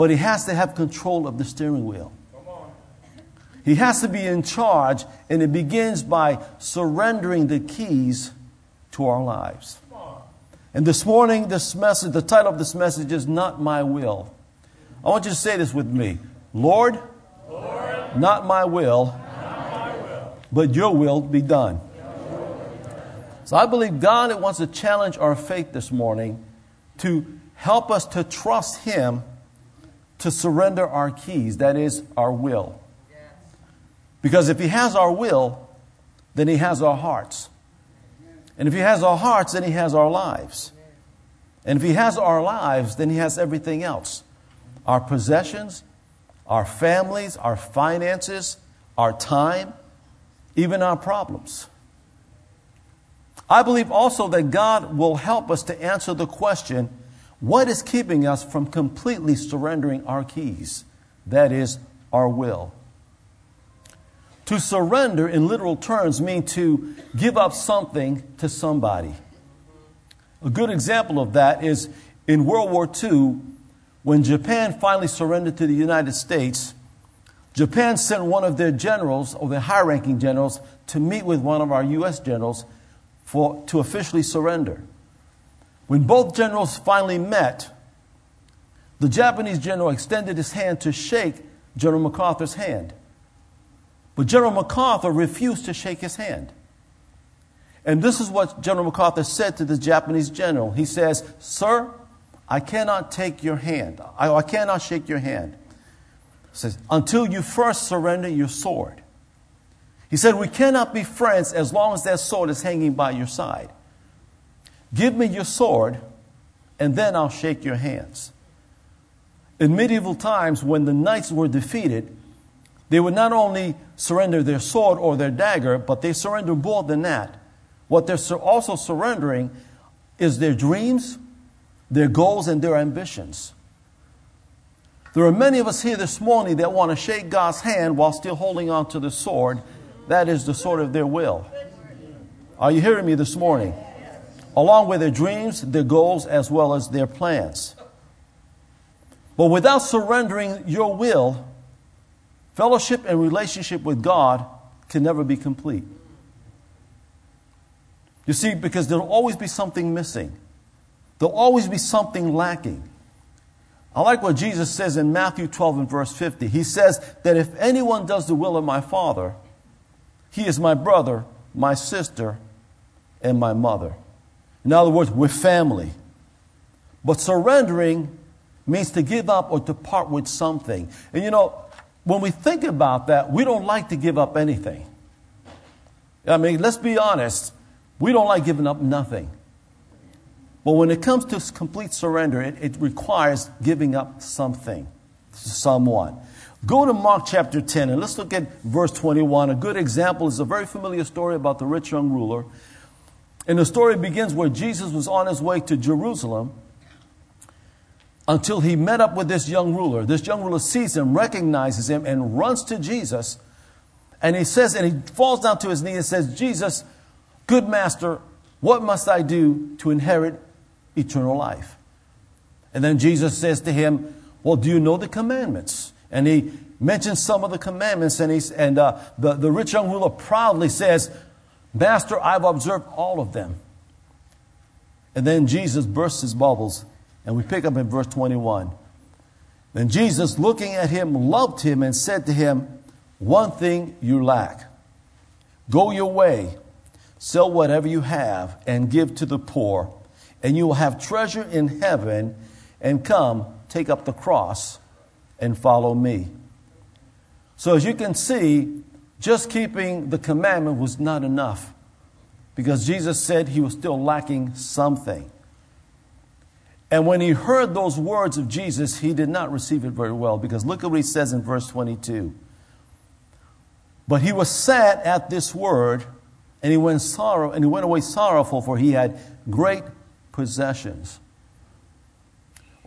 but he has to have control of the steering wheel. He has to be in charge, and it begins by surrendering the keys to our lives. And this morning, this message, the title of this message is Not My Will. I want you to say this with me Lord, Lord not, my will, not my will, but your will be done. So I believe God wants to challenge our faith this morning to help us to trust Him to surrender our keys, that is, our will. Because if He has our will, then He has our hearts. And if He has our hearts, then He has our lives. And if He has our lives, then He has everything else our possessions, our families, our finances, our time, even our problems. I believe also that God will help us to answer the question what is keeping us from completely surrendering our keys? That is, our will. To surrender in literal terms means to give up something to somebody. A good example of that is in World War II, when Japan finally surrendered to the United States, Japan sent one of their generals, or their high ranking generals, to meet with one of our U.S. generals for, to officially surrender. When both generals finally met, the Japanese general extended his hand to shake General MacArthur's hand. But General MacArthur refused to shake his hand. And this is what General MacArthur said to the Japanese general. He says, Sir, I cannot take your hand. I, I cannot shake your hand. He says, until you first surrender your sword. He said, We cannot be friends as long as that sword is hanging by your side. Give me your sword, and then I'll shake your hands. In medieval times, when the knights were defeated, they would not only surrender their sword or their dagger, but they surrender more than that. What they're also surrendering is their dreams, their goals, and their ambitions. There are many of us here this morning that want to shake God's hand while still holding on to the sword. That is the sword of their will. Are you hearing me this morning? Along with their dreams, their goals, as well as their plans. But without surrendering your will, Fellowship and relationship with God can never be complete. You see, because there'll always be something missing, there'll always be something lacking. I like what Jesus says in Matthew 12 and verse 50. He says that if anyone does the will of my Father, he is my brother, my sister, and my mother. In other words, we're family. But surrendering means to give up or to part with something. And you know, when we think about that, we don't like to give up anything. I mean, let's be honest, we don't like giving up nothing. But when it comes to complete surrender, it, it requires giving up something to someone. Go to Mark chapter 10 and let's look at verse 21. A good example is a very familiar story about the rich young ruler. And the story begins where Jesus was on his way to Jerusalem until he met up with this young ruler. This young ruler sees him, recognizes him, and runs to Jesus. And he says, and he falls down to his knee and says, Jesus, good master, what must I do to inherit eternal life? And then Jesus says to him, Well, do you know the commandments? And he mentions some of the commandments, and, he's, and uh, the, the rich young ruler proudly says, Master, I've observed all of them. And then Jesus bursts his bubbles and we pick up in verse 21. Then Jesus, looking at him, loved him and said to him, One thing you lack. Go your way, sell whatever you have, and give to the poor, and you will have treasure in heaven. And come, take up the cross and follow me. So, as you can see, just keeping the commandment was not enough because Jesus said he was still lacking something. And when he heard those words of Jesus, he did not receive it very well because look at what he says in verse 22. But he was sad at this word, and he went sorrow and he went away sorrowful, for he had great possessions.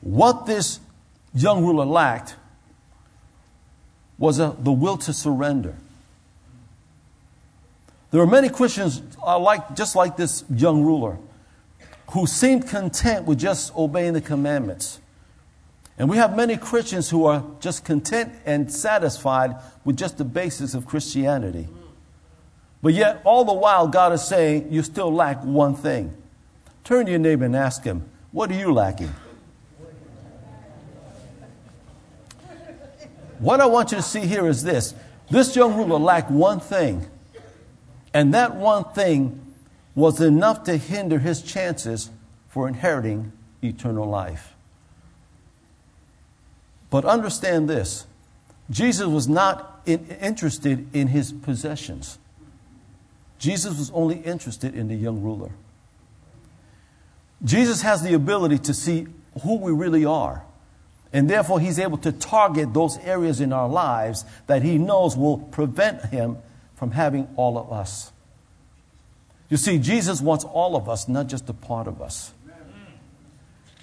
What this young ruler lacked was a, the will to surrender. There are many Christians uh, like, just like this young ruler who seemed content with just obeying the commandments. And we have many Christians who are just content and satisfied with just the basis of Christianity. But yet, all the while, God is saying, you still lack one thing. Turn to your neighbor and ask him, What are you lacking? What I want you to see here is this this young ruler lacked one thing, and that one thing was enough to hinder his chances for inheriting eternal life. But understand this Jesus was not in, interested in his possessions, Jesus was only interested in the young ruler. Jesus has the ability to see who we really are. And therefore, he's able to target those areas in our lives that he knows will prevent him from having all of us. You see, Jesus wants all of us, not just a part of us.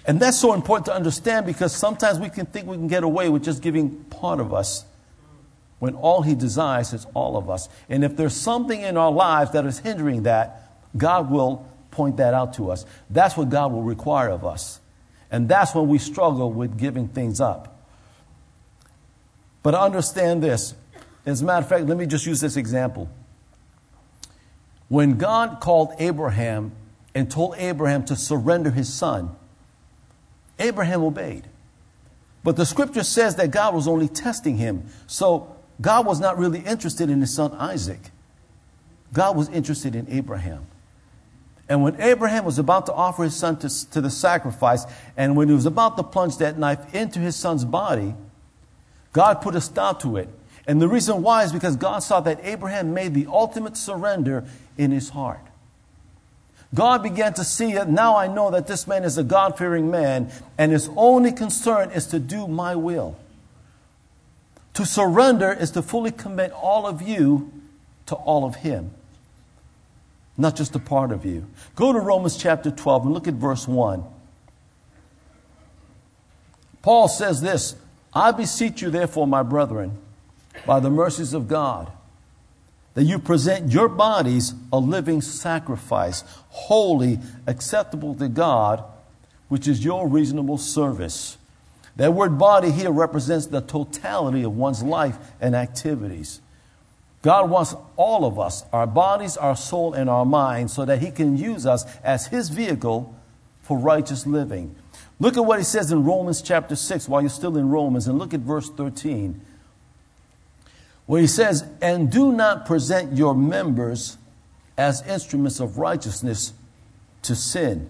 And that's so important to understand because sometimes we can think we can get away with just giving part of us when all he desires is all of us. And if there's something in our lives that is hindering that, God will point that out to us. That's what God will require of us. And that's when we struggle with giving things up. But understand this. As a matter of fact, let me just use this example. When God called Abraham and told Abraham to surrender his son, Abraham obeyed. But the scripture says that God was only testing him. So God was not really interested in his son Isaac. God was interested in Abraham. And when Abraham was about to offer his son to, to the sacrifice, and when he was about to plunge that knife into his son's body, God put a stop to it. And the reason why is because God saw that Abraham made the ultimate surrender in his heart. God began to see it. Now I know that this man is a God fearing man, and his only concern is to do my will. To surrender is to fully commit all of you to all of him not just a part of you. Go to Romans chapter 12 and look at verse 1. Paul says this I beseech you, therefore, my brethren, by the mercies of God, that you present your bodies a living sacrifice, holy, acceptable to God, which is your reasonable service. That word body here represents the totality of one's life and activities. God wants all of us, our bodies, our soul, and our mind, so that He can use us as His vehicle for righteous living. Look at what He says in Romans chapter 6 while you're still in Romans, and look at verse 13. Where He says, And do not present your members as instruments of righteousness to sin.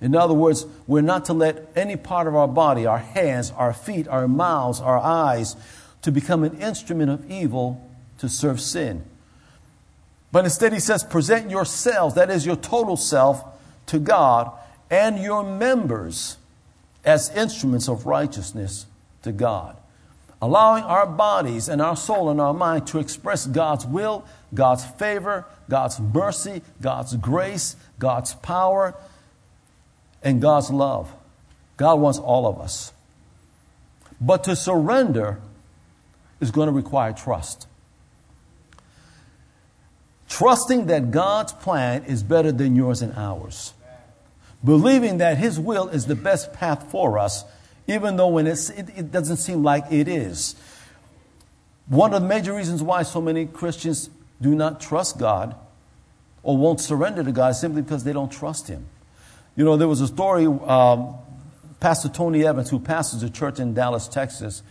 In other words, we're not to let any part of our body, our hands, our feet, our mouths, our eyes, to become an instrument of evil to serve sin. But instead, he says, present yourselves, that is your total self, to God and your members as instruments of righteousness to God. Allowing our bodies and our soul and our mind to express God's will, God's favor, God's mercy, God's grace, God's power, and God's love. God wants all of us. But to surrender is going to require trust. Trusting that God's plan is better than yours and ours. Believing that His will is the best path for us, even though when it, it doesn't seem like it is. One of the major reasons why so many Christians do not trust God or won't surrender to God simply because they don't trust Him. You know, there was a story, um, Pastor Tony Evans, who pastors a church in Dallas, Texas,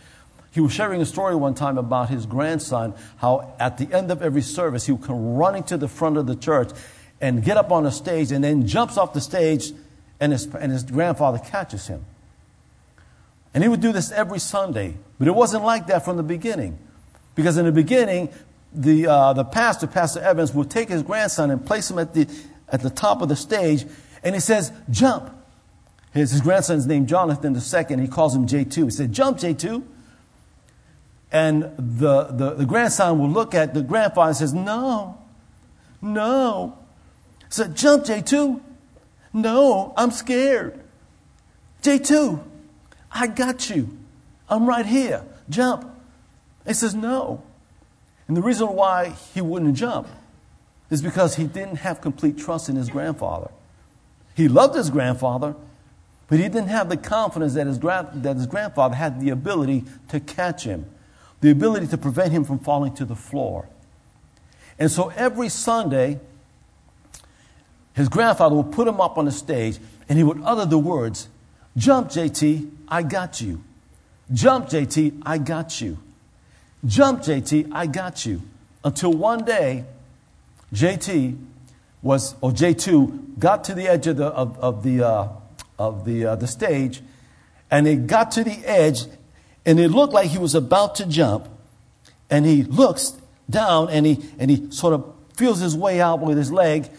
he was sharing a story one time about his grandson, how at the end of every service, he would come running to the front of the church and get up on the stage and then jumps off the stage and his, and his grandfather catches him. And he would do this every Sunday. But it wasn't like that from the beginning. Because in the beginning, the, uh, the pastor, Pastor Evans, would take his grandson and place him at the, at the top of the stage, and he says, Jump. His, his grandson's named Jonathan II. He calls him J2. He said, Jump, J2. And the, the, the grandson will look at the grandfather and says, No, no. He said, jump, J2. No, I'm scared. J2, I got you. I'm right here. Jump. He says, No. And the reason why he wouldn't jump is because he didn't have complete trust in his grandfather. He loved his grandfather, But he didn't have the confidence that his, gra- that his grandfather had the ability to catch him, the ability to prevent him from falling to the floor. And so every Sunday, his grandfather would put him up on the stage and he would utter the words, Jump, JT, I got you. Jump, JT, I got you. Jump, JT, I got you. Until one day, JT was, or J2, got to the edge of the, of, of the, uh, of the, uh, the stage, and he got to the edge, and it looked like he was about to jump, and he looks down, and he, and he sort of feels his way out with his leg,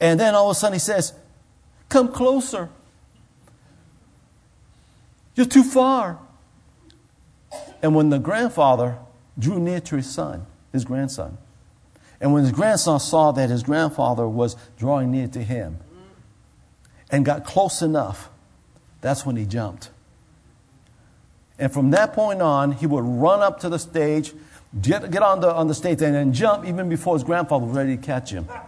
and then all of a sudden he says, Come closer. You're too far. And when the grandfather drew near to his son, his grandson, and when his grandson saw that his grandfather was drawing near to him and got close enough, that's when he jumped. And from that point on, he would run up to the stage, get, get on, the, on the stage, and then jump even before his grandfather was ready to catch him.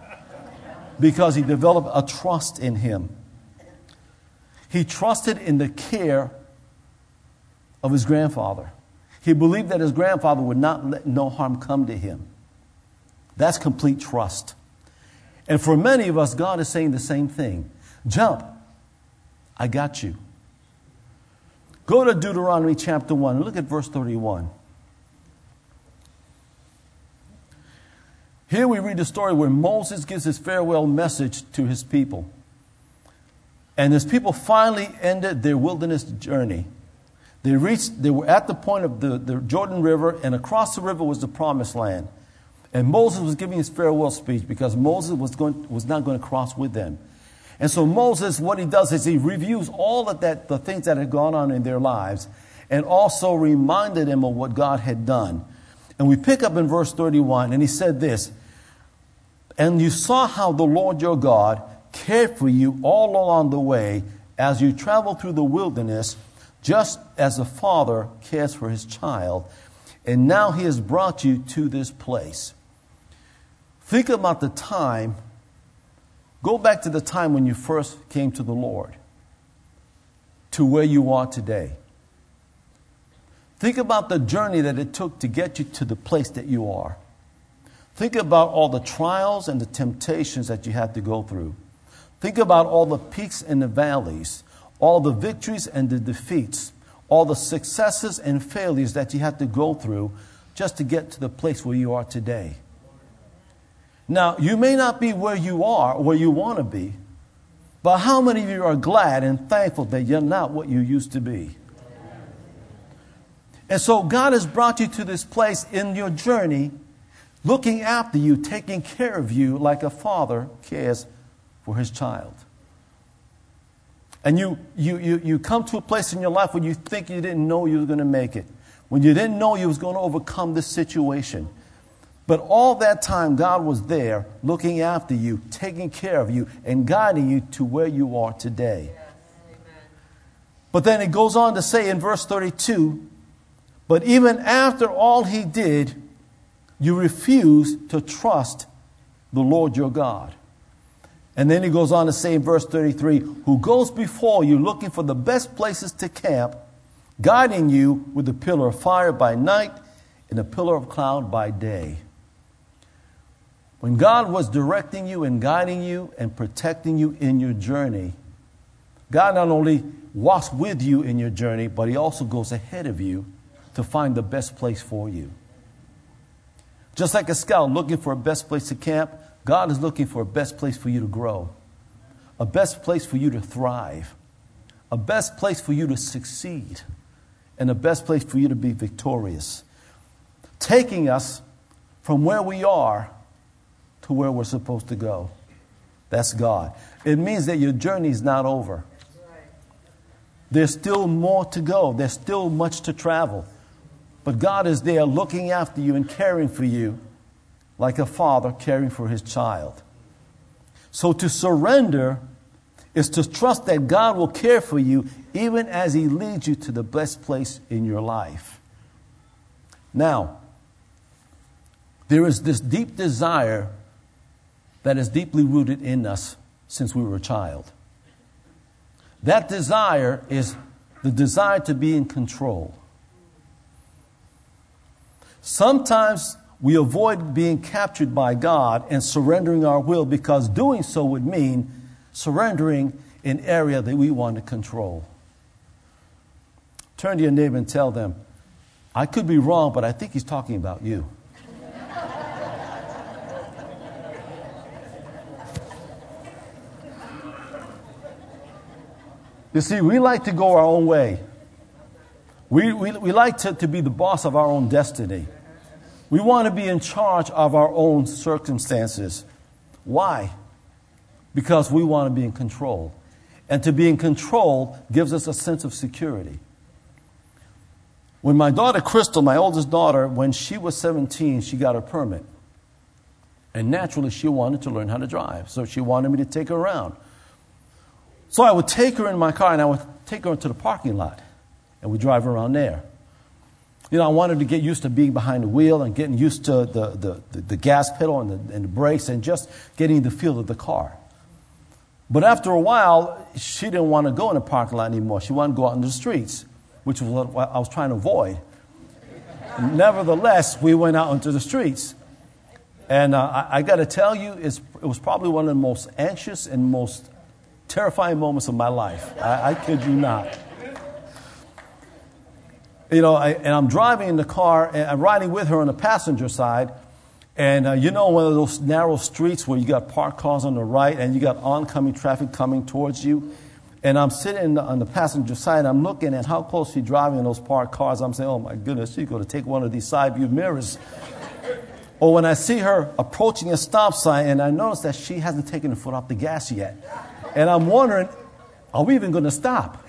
Because he developed a trust in him. He trusted in the care of his grandfather. He believed that his grandfather would not let no harm come to him. That's complete trust. And for many of us, God is saying the same thing jump. I got you. Go to Deuteronomy chapter 1 and look at verse 31. Here we read the story where Moses gives his farewell message to his people. And his people finally ended their wilderness journey. They reached, they were at the point of the, the Jordan River, and across the river was the promised land. And Moses was giving his farewell speech because Moses was, going, was not going to cross with them. And so Moses, what he does is he reviews all of that, the things that had gone on in their lives, and also reminded them of what God had done. And we pick up in verse 31, and he said this, And you saw how the Lord your God cared for you all along the way as you traveled through the wilderness just as a father cares for his child. And now he has brought you to this place. Think about the time, go back to the time when you first came to the Lord, to where you are today. Think about the journey that it took to get you to the place that you are. Think about all the trials and the temptations that you had to go through. Think about all the peaks and the valleys all the victories and the defeats, all the successes and failures that you had to go through just to get to the place where you are today. Now, you may not be where you are, where you want to be, but how many of you are glad and thankful that you're not what you used to be? And so, God has brought you to this place in your journey, looking after you, taking care of you like a father cares for his child. And you, you, you, you come to a place in your life where you think you didn't know you were going to make it, when you didn't know you was going to overcome this situation. But all that time, God was there looking after you, taking care of you, and guiding you to where you are today. but then it goes on to say in verse 32 But even after all he did, you refuse to trust the Lord your God. And then he goes on to say in verse 33 Who goes before you looking for the best places to camp, guiding you with a pillar of fire by night and a pillar of cloud by day. When God was directing you and guiding you and protecting you in your journey, God not only walks with you in your journey, but He also goes ahead of you to find the best place for you. Just like a scout looking for a best place to camp, God is looking for a best place for you to grow, a best place for you to thrive, a best place for you to succeed, and a best place for you to be victorious. Taking us from where we are to where we're supposed to go. That's God. It means that your journey is not over. There's still more to go, there's still much to travel. But God is there looking after you and caring for you like a father caring for his child. So to surrender is to trust that God will care for you even as he leads you to the best place in your life. Now, there is this deep desire that is deeply rooted in us since we were a child. That desire is the desire to be in control. Sometimes we avoid being captured by God and surrendering our will because doing so would mean surrendering an area that we want to control. Turn to your neighbor and tell them, I could be wrong, but I think he's talking about you. You see, we like to go our own way. We, we, we like to, to be the boss of our own destiny. We want to be in charge of our own circumstances. Why? Because we want to be in control. And to be in control gives us a sense of security. When my daughter Crystal, my oldest daughter, when she was 17, she got a permit. And naturally, she wanted to learn how to drive. So she wanted me to take her around. So I would take her in my car and I would take her into the parking lot and we'd drive around there. You know, I wanted to get used to being behind the wheel and getting used to the, the, the, the gas pedal and the, and the brakes and just getting the feel of the car. But after a while, she didn't want to go in the parking lot anymore. She wanted to go out in the streets, which was what I was trying to avoid. Nevertheless, we went out into the streets. And uh, I, I got to tell you, it was probably one of the most anxious and most terrifying moments of my life. I, I kid you not. You know, I, and I'm driving in the car, and I'm riding with her on the passenger side. And uh, you know, one of those narrow streets where you got parked cars on the right and you got oncoming traffic coming towards you. And I'm sitting on the passenger side, I'm looking at how close she's driving in those parked cars. I'm saying, oh my goodness, she's going to take one of these side view mirrors. or when I see her approaching a stop sign and I notice that she hasn't taken her foot off the gas yet. And I'm wondering, are we even going to stop?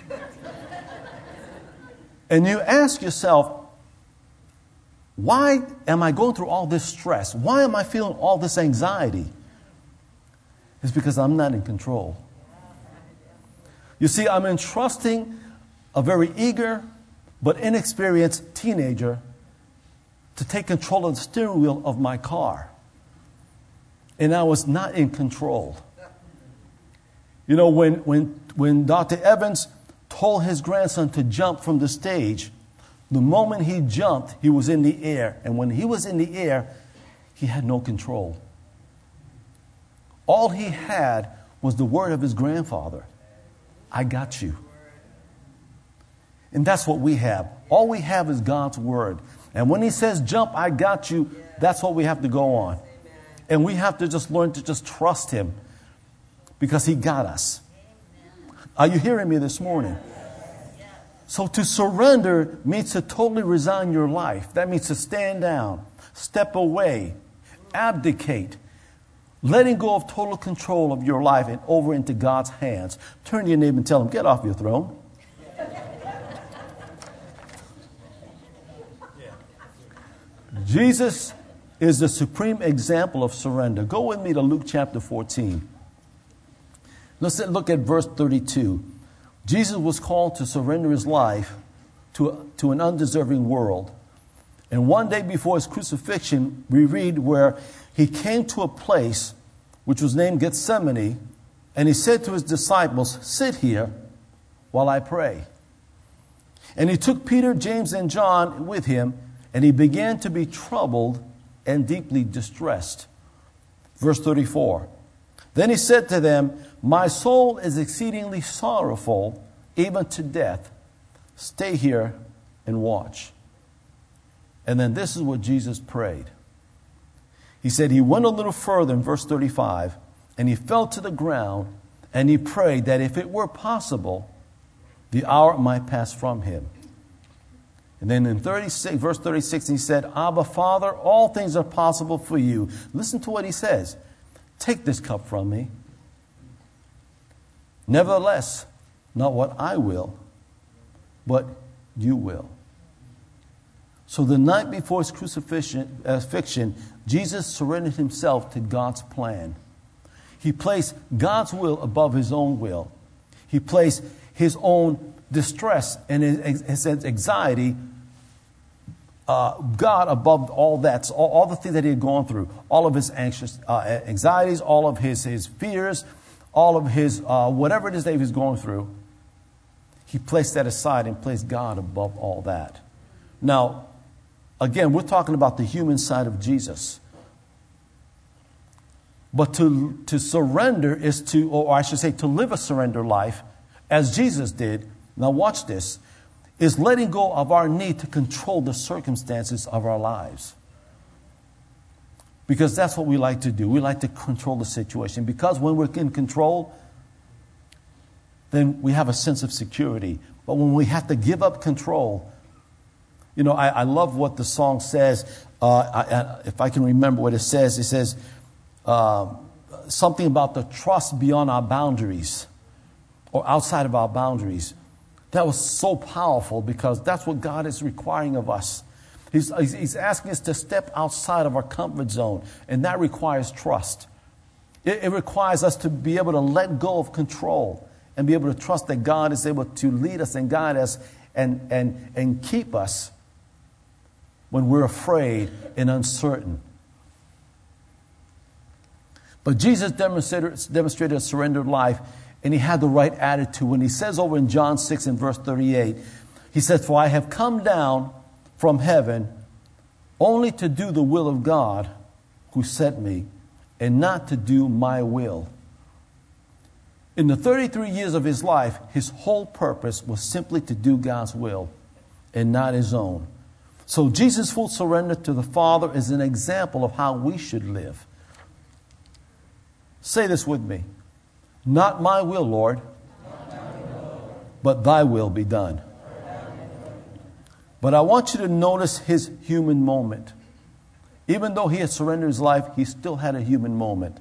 And you ask yourself, why am I going through all this stress? Why am I feeling all this anxiety? It's because I'm not in control. You see, I'm entrusting a very eager but inexperienced teenager to take control of the steering wheel of my car. And I was not in control. You know, when, when, when Dr. Evans told his grandson to jump from the stage, the moment he jumped, he was in the air. And when he was in the air, he had no control. All he had was the word of his grandfather I got you. And that's what we have. All we have is God's word. And when he says, jump, I got you, that's what we have to go on. And we have to just learn to just trust him because He got us. Are you hearing me this morning? So to surrender means to totally resign your life. That means to stand down, step away, abdicate, letting go of total control of your life and over into God's hands. Turn to your neighbor and tell him, get off your throne. Jesus is the supreme example of surrender. Go with me to Luke chapter 14. Let's look at verse 32. Jesus was called to surrender his life to, to an undeserving world. And one day before his crucifixion, we read where he came to a place which was named Gethsemane, and he said to his disciples, Sit here while I pray. And he took Peter, James, and John with him, and he began to be troubled and deeply distressed. Verse 34. Then he said to them, My soul is exceedingly sorrowful, even to death. Stay here and watch. And then this is what Jesus prayed. He said, He went a little further in verse 35, and he fell to the ground, and he prayed that if it were possible, the hour might pass from him. And then in 36, verse 36, he said, Abba, Father, all things are possible for you. Listen to what he says. Take this cup from me. Nevertheless, not what I will, but you will. So the night before his crucifixion, uh, Jesus surrendered himself to God's plan. He placed God's will above his own will. He placed his own distress and his, anxiety uh, God above all that, all, all, the things that he had gone through, all of his anxious uh, anxieties, all of his, his fears, all of his uh, whatever it is that he was going through, he placed that aside and placed God above all that. Now, again, we're talking about the human side of Jesus. But to, to surrender is to, or I should say, to live a surrender life as Jesus did. Now, watch this is letting go of our need to control the circumstances of our lives. Because that's what we like to do. We like to control the situation. Because when we're in control, then we have a sense of security. But when we have to give up control, you know, I, I love what the song says. Uh, I, if I can remember what it says, it says uh, something about the trust beyond our boundaries or outside of our boundaries. That was so powerful because that's what God is requiring of us. He's, he's asking us to step outside of our comfort zone, and that requires trust. It, it requires us to be able to let go of control and be able to trust that God is able to lead us and guide us and, and, and keep us when we're afraid and uncertain. But Jesus demonstrated, demonstrated a surrendered life and he had the right attitude. When he says over in John 6 and verse 38, he says, For I have come down from heaven only to do the will of God who sent me and not to do my will. In the 33 years of his life, his whole purpose was simply to do God's will and not his own. So Jesus' full surrender to the Father is an example of how we should live. Say this with me not my will, Lord, but thy will be done. But I want you to notice his human moment. Even though he had surrendered his life, he still had a human moment.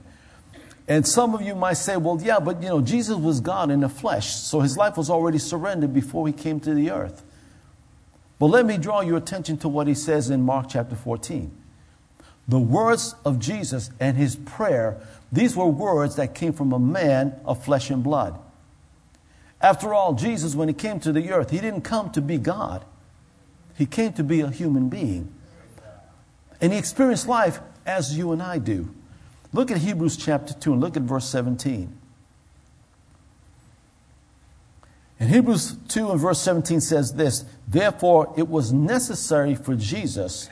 And some of you might say, well, yeah, but you know, Jesus was God in the flesh, so his life was already surrendered before he came to the earth. But let me draw your attention to what he says in Mark chapter 14. The words of Jesus and his prayer these were words that came from a man of flesh and blood. After all, Jesus, when he came to the earth, he didn't come to be God, he came to be a human being. And he experienced life as you and I do. Look at Hebrews chapter 2 and look at verse 17. In Hebrews 2 and verse 17 says this Therefore, it was necessary for Jesus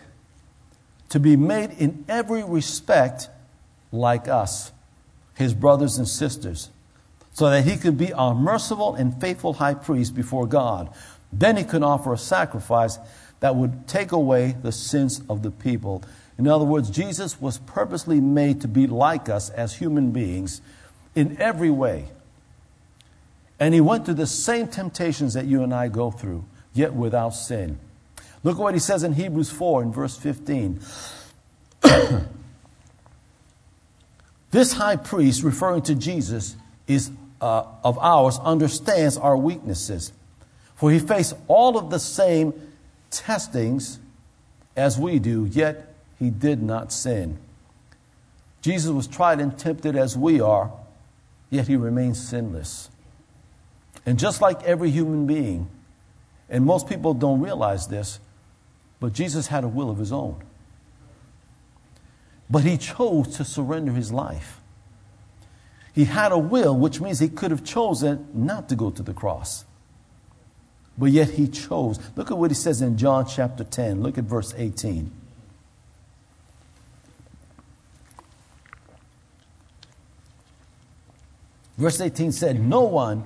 to be made in every respect like us, his brothers and sisters, so that he could be our merciful and faithful high priest before God. Then he could offer a sacrifice that would take away the sins of the people. In other words, Jesus was purposely made to be like us as human beings in every way. And he went through the same temptations that you and I go through, yet without sin. Look at what he says in Hebrews 4 in verse 15. This high priest, referring to Jesus, is uh, of ours, understands our weaknesses. For he faced all of the same testings as we do, yet he did not sin. Jesus was tried and tempted as we are, yet he remains sinless. And just like every human being, and most people don't realize this, but Jesus had a will of his own. But he chose to surrender his life. He had a will, which means he could have chosen not to go to the cross. But yet he chose. Look at what he says in John chapter 10. Look at verse 18. Verse 18 said, No one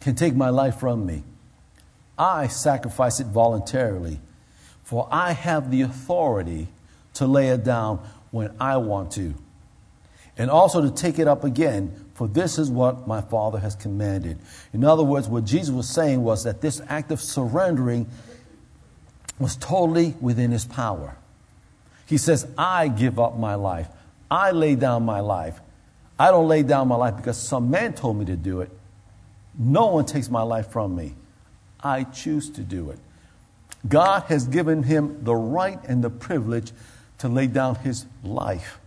can take my life from me. I sacrifice it voluntarily, for I have the authority to lay it down when I want to. And also to take it up again, for this is what my Father has commanded. In other words, what Jesus was saying was that this act of surrendering was totally within his power. He says, I give up my life. I lay down my life. I don't lay down my life because some man told me to do it. No one takes my life from me. I choose to do it. God has given him the right and the privilege to lay down his life.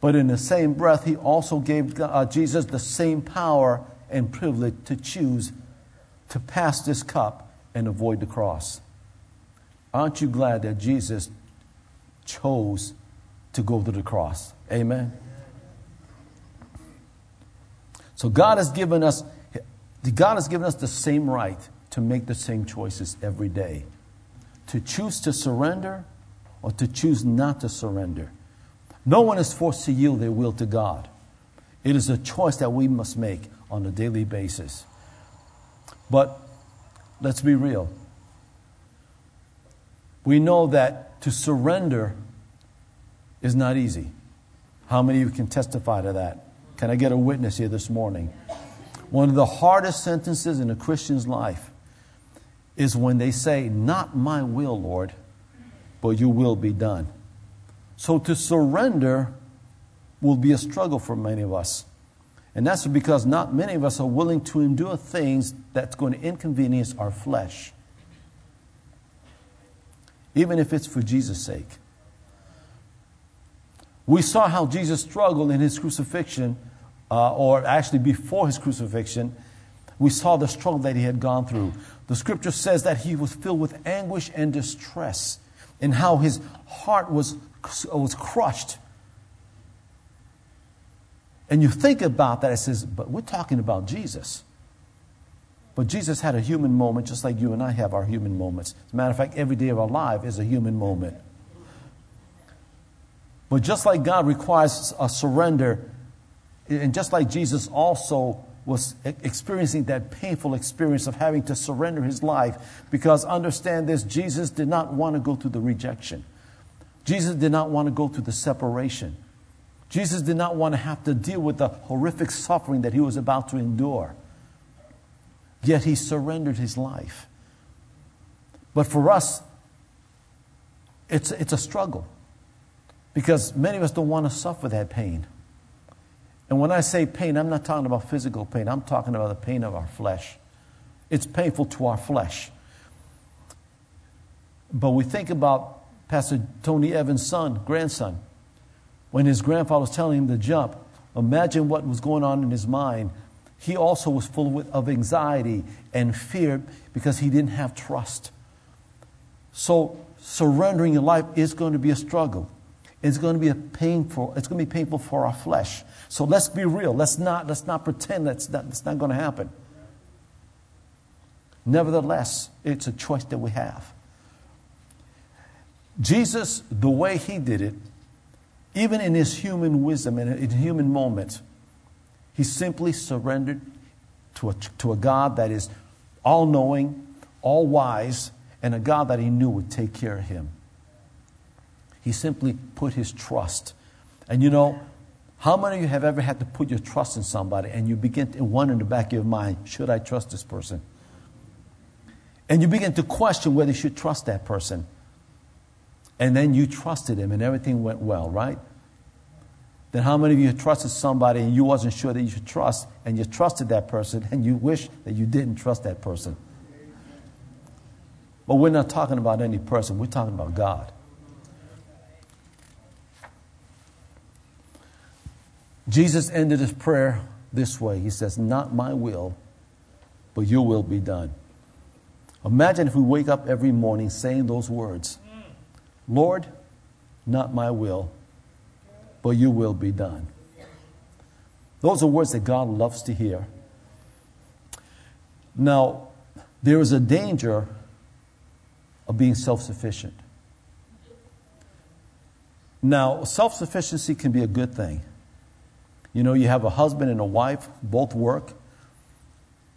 But in the same breath, he also gave uh, Jesus the same power and privilege to choose to pass this cup and avoid the cross. Aren't you glad that Jesus chose to go to the cross? Amen. So God has given us God has given us the same right to make the same choices every day to choose to surrender or to choose not to surrender. No one is forced to yield their will to God. It is a choice that we must make on a daily basis. But let's be real. We know that to surrender is not easy. How many of you can testify to that? Can I get a witness here this morning? One of the hardest sentences in a Christian's life is when they say, Not my will, Lord, but you will be done. So to surrender will be a struggle for many of us. And that's because not many of us are willing to endure things that's going to inconvenience our flesh, even if it's for Jesus' sake. We saw how Jesus struggled in his crucifixion, uh, or actually before his crucifixion. We saw the struggle that he had gone through. The scripture says that he was filled with anguish and distress, and how his heart was, was crushed and you think about that, it says, but we're talking about Jesus. But Jesus had a human moment just like you and I have our human moments. As a matter of fact, every day of our life is a human moment. But just like God requires a surrender, and just like Jesus also was experiencing that painful experience of having to surrender his life, because understand this, Jesus did not want to go through the rejection. Jesus did not want to go through the separation. Jesus did not want to have to deal with the horrific suffering that he was about to endure. Yet he surrendered his life. But for us, it's, it's a struggle because many of us don't want to suffer that pain. And when I say pain, I'm not talking about physical pain, I'm talking about the pain of our flesh. It's painful to our flesh. But we think about Pastor Tony Evans' son, grandson when his grandfather was telling him to jump, imagine what was going on in his mind. He also was full of anxiety and fear because he didn't have trust. So surrendering your life is going to be a struggle. It's going to be a painful. It's going to be painful for our flesh. So let's be real. Let's not let's not pretend that's not, that's not going to happen. Nevertheless, it's a choice that we have. Jesus, the way he did it, even in his human wisdom and in human moments, he simply surrendered to a, to a God that is all knowing, all wise, and a God that he knew would take care of him. He simply put his trust. And you know, how many of you have ever had to put your trust in somebody and you begin to wonder in the back of your mind, should I trust this person? And you begin to question whether you should trust that person and then you trusted him and everything went well, right? Then how many of you trusted somebody and you wasn't sure that you should trust and you trusted that person and you wish that you didn't trust that person? But we're not talking about any person, we're talking about God. Jesus ended his prayer this way. He says, Not my will, but your will be done. Imagine if we wake up every morning saying those words. Lord, not my will, but your will be done. Those are words that God loves to hear. Now, there is a danger of being self sufficient. Now, self sufficiency can be a good thing. You know, you have a husband and a wife, both work,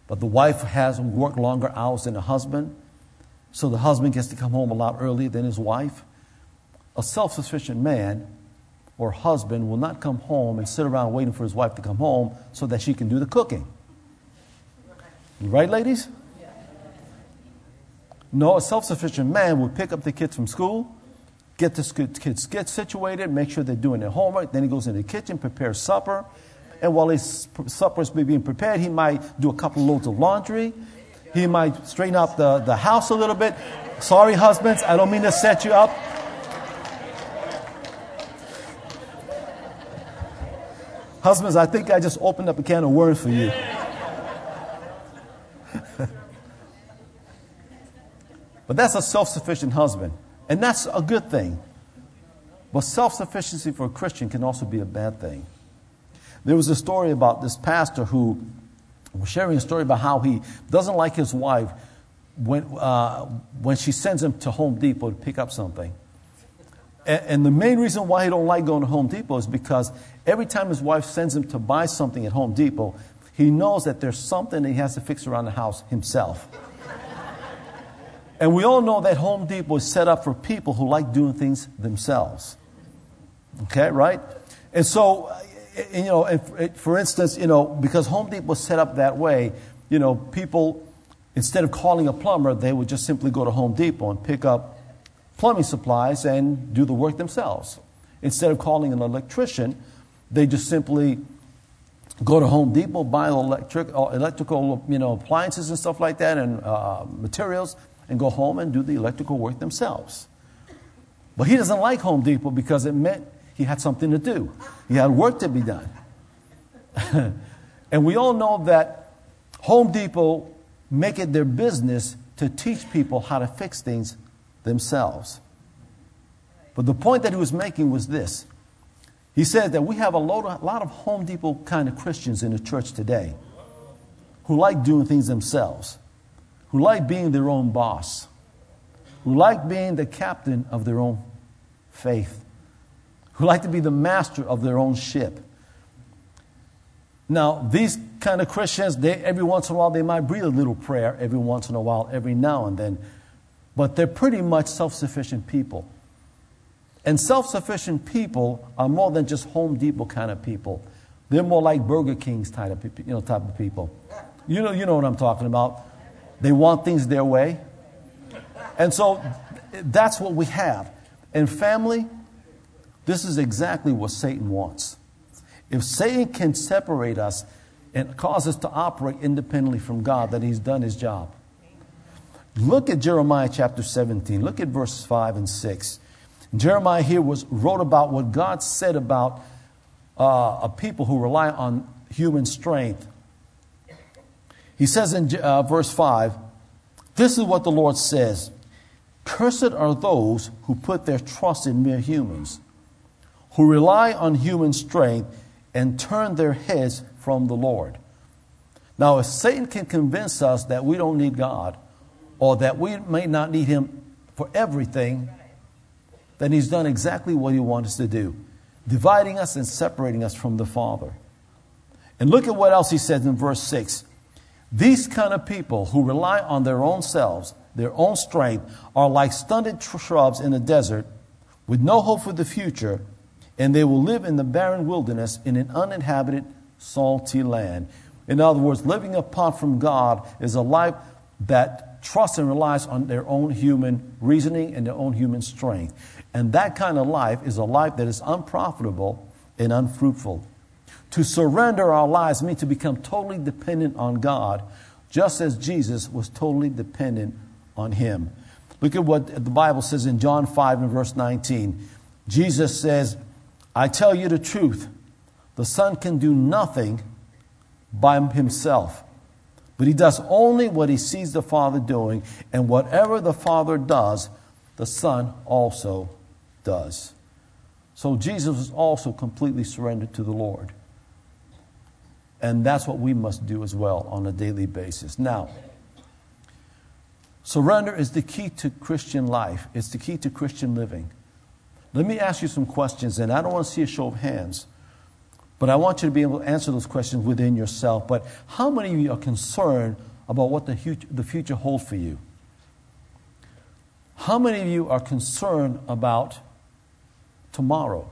but the wife has worked longer hours than the husband, so the husband gets to come home a lot earlier than his wife. A self sufficient man or husband will not come home and sit around waiting for his wife to come home so that she can do the cooking. Right, ladies? No, a self sufficient man will pick up the kids from school, get the kids get situated, make sure they're doing their homework. Then he goes in the kitchen, prepares supper. And while his supper is being prepared, he might do a couple loads of laundry. He might straighten out the, the house a little bit. Sorry, husbands, I don't mean to set you up. Husbands, I think I just opened up a can of worms for you. but that's a self sufficient husband. And that's a good thing. But self sufficiency for a Christian can also be a bad thing. There was a story about this pastor who was sharing a story about how he doesn't like his wife when, uh, when she sends him to Home Depot to pick up something. And, and the main reason why he don't like going to Home Depot is because every time his wife sends him to buy something at Home Depot, he knows that there's something that he has to fix around the house himself. And we all know that Home Depot is set up for people who like doing things themselves. Okay, right? And so, you know, for instance, you know, because Home Depot was set up that way, you know, people Instead of calling a plumber, they would just simply go to Home Depot and pick up plumbing supplies and do the work themselves. Instead of calling an electrician, they just simply go to Home Depot, buy electric, uh, electrical you know, appliances and stuff like that and uh, materials, and go home and do the electrical work themselves. But he doesn't like Home Depot because it meant he had something to do, he had work to be done. and we all know that Home Depot make it their business to teach people how to fix things themselves. But the point that he was making was this. He said that we have a lot, of, lot of Home Depot kind of Christians in the church today who like doing things themselves, who like being their own boss, who like being the captain of their own faith, who like to be the master of their own ship. Now, these kind of Christians, they, every once in a while, they might breathe a little prayer every once in a while, every now and then. But they're pretty much self sufficient people. And self sufficient people are more than just Home Depot kind of people. They're more like Burger King's type of, you know, type of people. You know, you know what I'm talking about. They want things their way. And so that's what we have. And family, this is exactly what Satan wants. If Satan can separate us and cause us to operate independently from God, then he's done his job. Look at Jeremiah chapter 17. Look at verses 5 and 6. Jeremiah here was wrote about what God said about uh, a people who rely on human strength. He says in uh, verse 5, This is what the Lord says Cursed are those who put their trust in mere humans, who rely on human strength and turn their heads from the Lord. Now, if Satan can convince us that we don't need God or that we may not need Him for everything, then He's done exactly what He wants us to do, dividing us and separating us from the Father. And look at what else He says in verse 6. These kind of people who rely on their own selves, their own strength, are like stunted shrubs in a desert with no hope for the future and they will live in the barren wilderness in an uninhabited, salty land. In other words, living apart from God is a life that trusts and relies on their own human reasoning and their own human strength. And that kind of life is a life that is unprofitable and unfruitful. To surrender our lives means to become totally dependent on God, just as Jesus was totally dependent on Him. Look at what the Bible says in John 5 and verse 19. Jesus says, I tell you the truth the Son can do nothing by himself, but he does only what he sees the Father doing, and whatever the Father does, the Son also does. So Jesus was also completely surrendered to the Lord. And that's what we must do as well on a daily basis. Now, surrender is the key to Christian life, it's the key to Christian living. Let me ask you some questions, and I don't want to see a show of hands, but I want you to be able to answer those questions within yourself. But how many of you are concerned about what the future, holds for you? How many of you are concerned about tomorrow?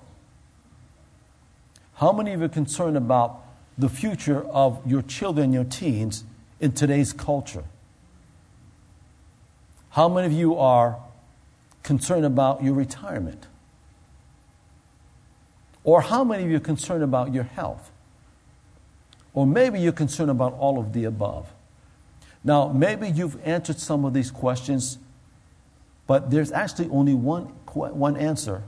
How many of you are concerned about the future of your children, your teens in today's culture? How many of you are concerned about your retirement? Or how many of you are concerned about your health? Or maybe you're concerned about all of the above. Now, maybe you've answered some of these questions, but there's actually only one, one answer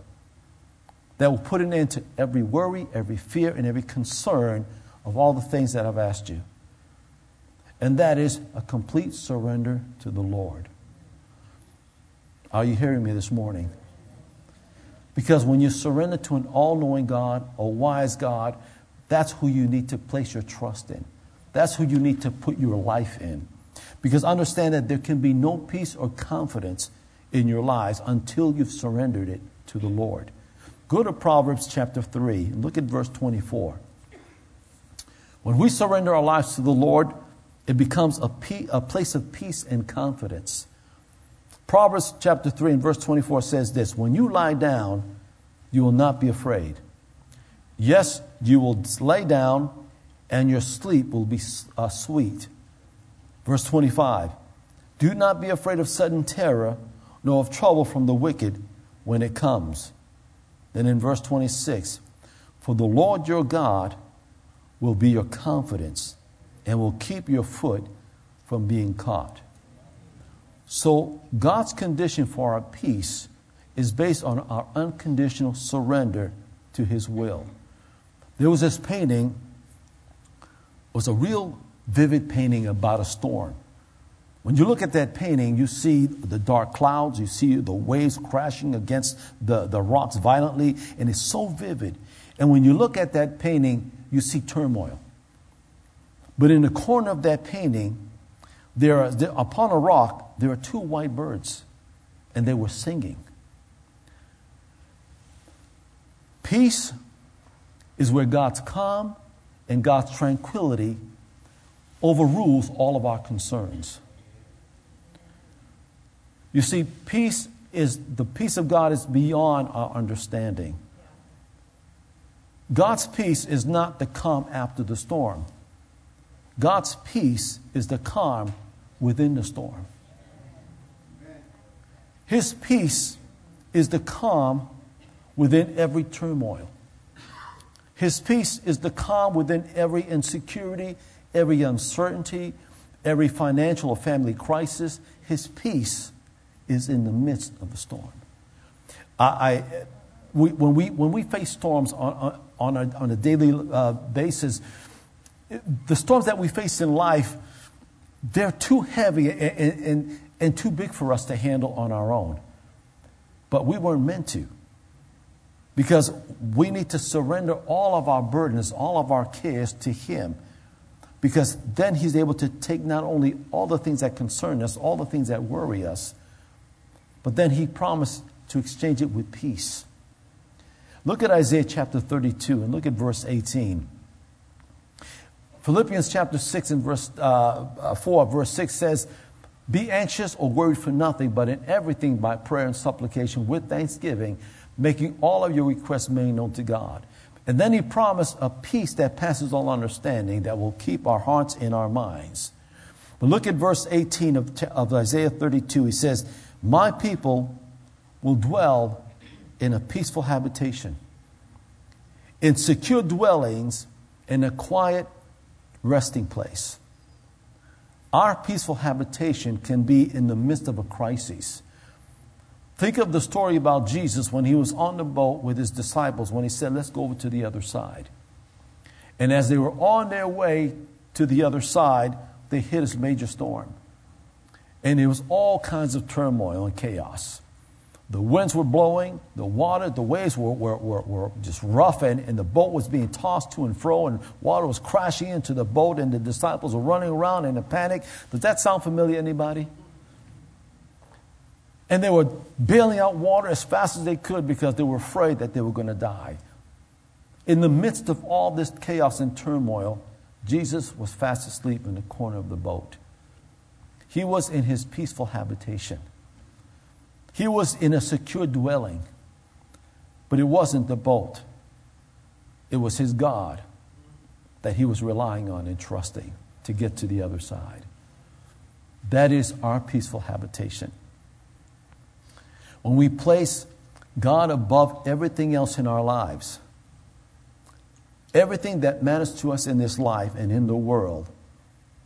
that will put an end to every worry, every fear, and every concern of all the things that I've asked you. And that is a complete surrender to the Lord. Are you hearing me this morning? Because when you surrender to an all knowing God, a wise God, that's who you need to place your trust in. That's who you need to put your life in. Because understand that there can be no peace or confidence in your lives until you've surrendered it to the Lord. Go to Proverbs chapter 3 and look at verse 24. When we surrender our lives to the Lord, it becomes a, pe- a place of peace and confidence. Proverbs chapter 3 and verse 24 says this When you lie down, you will not be afraid. Yes, you will lay down, and your sleep will be uh, sweet. Verse 25 Do not be afraid of sudden terror, nor of trouble from the wicked when it comes. Then in verse 26 For the Lord your God will be your confidence and will keep your foot from being caught. So, God's condition for our peace is based on our unconditional surrender to His will. There was this painting, it was a real vivid painting about a storm. When you look at that painting, you see the dark clouds, you see the waves crashing against the, the rocks violently, and it's so vivid. And when you look at that painting, you see turmoil. But in the corner of that painting, there, are, there, upon a rock, there are two white birds, and they were singing. Peace is where God's calm and God's tranquility overrules all of our concerns. You see, peace is the peace of God is beyond our understanding. God's peace is not the calm after the storm. God's peace is the calm within the storm. His peace is the calm within every turmoil. His peace is the calm within every insecurity, every uncertainty, every financial or family crisis. His peace is in the midst of the storm. I, I we, when, we, when we face storms on, on, a, on a daily uh, basis, the storms that we face in life, they're too heavy and, and, and too big for us to handle on our own. But we weren't meant to. Because we need to surrender all of our burdens, all of our cares to Him. Because then He's able to take not only all the things that concern us, all the things that worry us, but then He promised to exchange it with peace. Look at Isaiah chapter 32 and look at verse 18. Philippians chapter 6 and verse uh, uh 4, verse 6 says, Be anxious or worried for nothing, but in everything by prayer and supplication with thanksgiving making all of your requests made known to God. And then he promised a peace that passes all understanding that will keep our hearts in our minds. But look at verse 18 of, of Isaiah 32. He says, My people will dwell in a peaceful habitation, in secure dwellings, in a quiet resting place. Our peaceful habitation can be in the midst of a crisis. Think of the story about Jesus when he was on the boat with his disciples when he said, Let's go over to the other side. And as they were on their way to the other side, they hit a major storm. And there was all kinds of turmoil and chaos. The winds were blowing, the water, the waves were, were, were, were just rough, and, and the boat was being tossed to and fro, and water was crashing into the boat, and the disciples were running around in a panic. Does that sound familiar, anybody? And they were bailing out water as fast as they could because they were afraid that they were going to die. In the midst of all this chaos and turmoil, Jesus was fast asleep in the corner of the boat. He was in his peaceful habitation. He was in a secure dwelling. But it wasn't the boat, it was his God that he was relying on and trusting to get to the other side. That is our peaceful habitation. When we place God above everything else in our lives, everything that matters to us in this life and in the world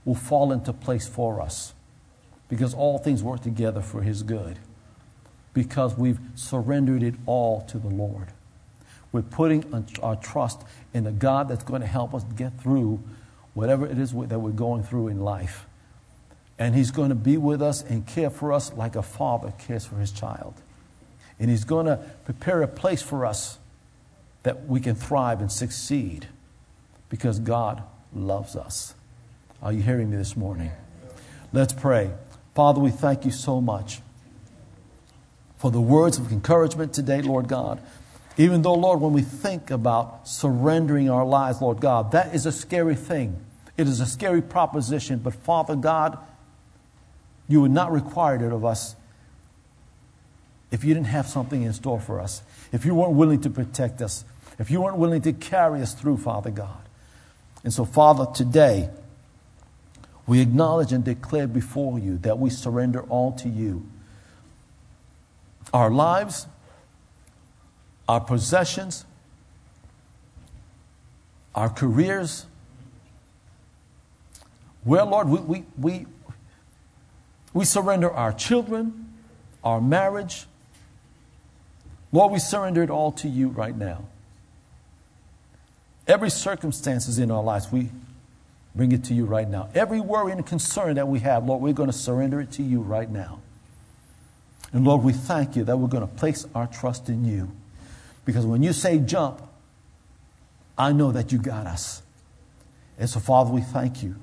will fall into place for us because all things work together for His good because we've surrendered it all to the Lord. We're putting our trust in the God that's going to help us get through whatever it is that we're going through in life. And He's going to be with us and care for us like a father cares for his child. And He's going to prepare a place for us that we can thrive and succeed because God loves us. Are you hearing me this morning? Let's pray. Father, we thank you so much for the words of encouragement today, Lord God. Even though, Lord, when we think about surrendering our lives, Lord God, that is a scary thing. It is a scary proposition, but Father God, you would not require it of us if you didn't have something in store for us, if you weren't willing to protect us, if you weren't willing to carry us through, Father God. And so, Father, today, we acknowledge and declare before you that we surrender all to you. Our lives, our possessions, our careers. Well, Lord, we, we, we, we surrender our children, our marriage. Lord, we surrender it all to you right now. Every circumstances in our lives, we bring it to you right now. Every worry and concern that we have, Lord, we're going to surrender it to you right now. And Lord, we thank you that we're going to place our trust in you. Because when you say jump, I know that you got us. And so, Father, we thank you.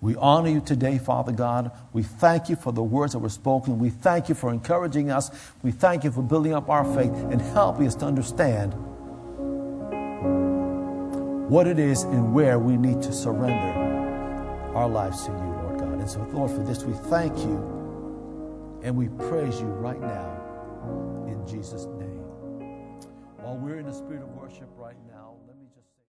We honor you today, Father God. We thank you for the words that were spoken. We thank you for encouraging us. We thank you for building up our faith and helping us to understand what it is and where we need to surrender our lives to you, Lord God. And so, Lord, for this we thank you and we praise you right now in Jesus' name. While we're in the spirit of worship